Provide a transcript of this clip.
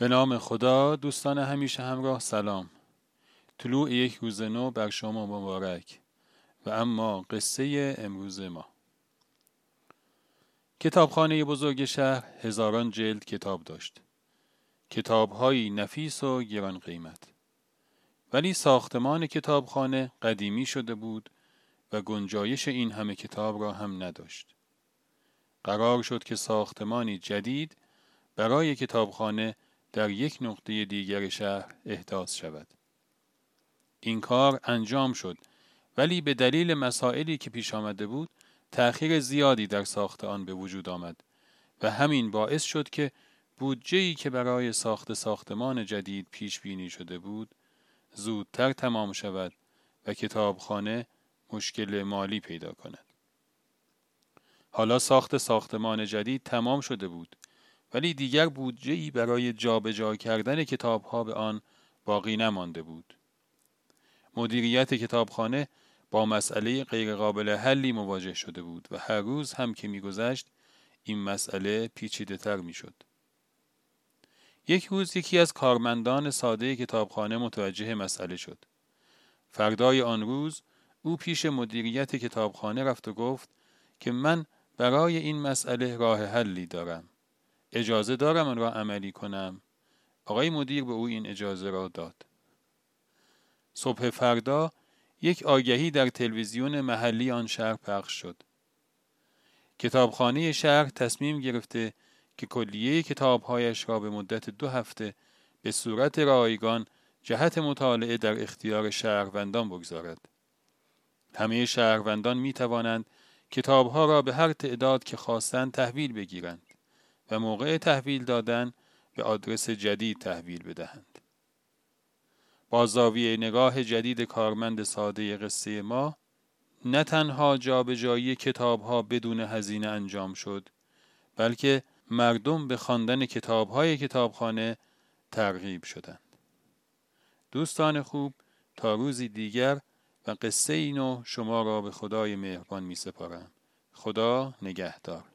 به نام خدا دوستان همیشه همراه سلام. طلوع یک روز نو بر شما مبارک. و اما قصه امروز ما. کتابخانه بزرگ شهر هزاران جلد کتاب داشت. کتابهایی نفیس و گران قیمت. ولی ساختمان کتابخانه قدیمی شده بود و گنجایش این همه کتاب را هم نداشت. قرار شد که ساختمانی جدید برای کتابخانه در یک نقطه دیگر شهر احداث شود. این کار انجام شد ولی به دلیل مسائلی که پیش آمده بود تأخیر زیادی در ساخت آن به وجود آمد و همین باعث شد که بودجه‌ای که برای ساخت ساختمان جدید پیش بینی شده بود زودتر تمام شود و کتابخانه مشکل مالی پیدا کند. حالا ساخت ساختمان جدید تمام شده بود ولی دیگر بودجه ای برای جابجا کردن کتابها به آن باقی نمانده بود. مدیریت کتابخانه با مسئله غیرقابل حلی مواجه شده بود و هر روز هم که میگذشت این مسئله پیچیده تر می شد. یک روز یکی از کارمندان ساده کتابخانه متوجه مسئله شد. فردای آن روز او پیش مدیریت کتابخانه رفت و گفت که من برای این مسئله راه حلی دارم. اجازه دارم آن را عملی کنم آقای مدیر به او این اجازه را داد صبح فردا یک آگهی در تلویزیون محلی آن شهر پخش شد کتابخانه شهر تصمیم گرفته که کلیه کتابهایش را به مدت دو هفته به صورت رایگان جهت مطالعه در اختیار شهروندان بگذارد. همه شهروندان می توانند کتابها را به هر تعداد که خواستند تحویل بگیرند. و موقع تحویل دادن به آدرس جدید تحویل بدهند. با زاویه نگاه جدید کارمند ساده قصه ما نه تنها جابجایی کتاب ها بدون هزینه انجام شد بلکه مردم به خواندن کتاب های کتابخانه ترغیب شدند. دوستان خوب تا روزی دیگر و قصه اینو شما را به خدای مهربان می سپارم. خدا نگهدار.